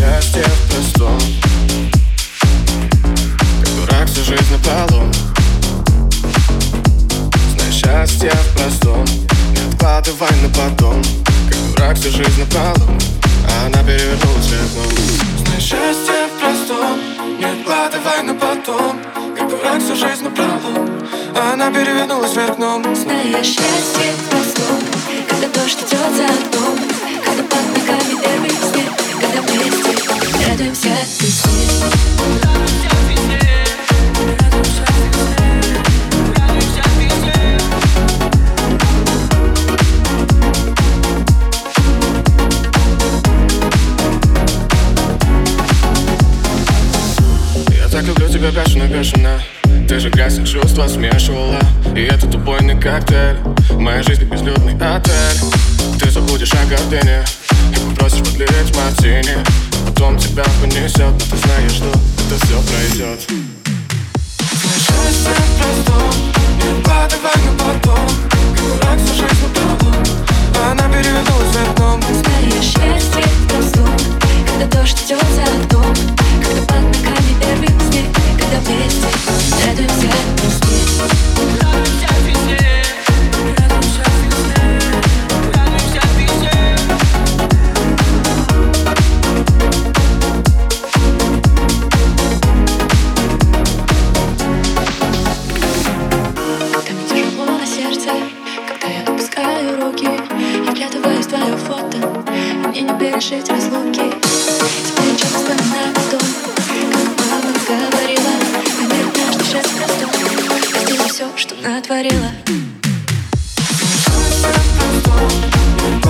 счастье в простом Как дурак всю жизнь на полу. Знай счастье в простом Не откладывай на потом. Как дурак всю жизнь на полу. Она перевернулась вверх дном Знай счастье в простом Не откладывай на потом. Как дурак всю жизнь на полу. Она перевернулась вверх дном Зная счастье в простом радуемся люблю тебя бешено, бешено Ты же грязь чувства смешивала. И этот убойный коктейль. В моей жизни безлюдный отель. Ты забудешь о гордыне. И попросишь подлить мартини. Потом понесет Но ты знаешь, что это все пройдет Счастье в простом Не откладывай на потом. Как жизнь на полу Она перевернулась вверх дном Зная счастье в простом Когда дождь идет за окном пережить разлуки Теперь ничего вспоминаю потом Как мама говорила. Пойми однажды счастье простом Простила все, что натворила. на потом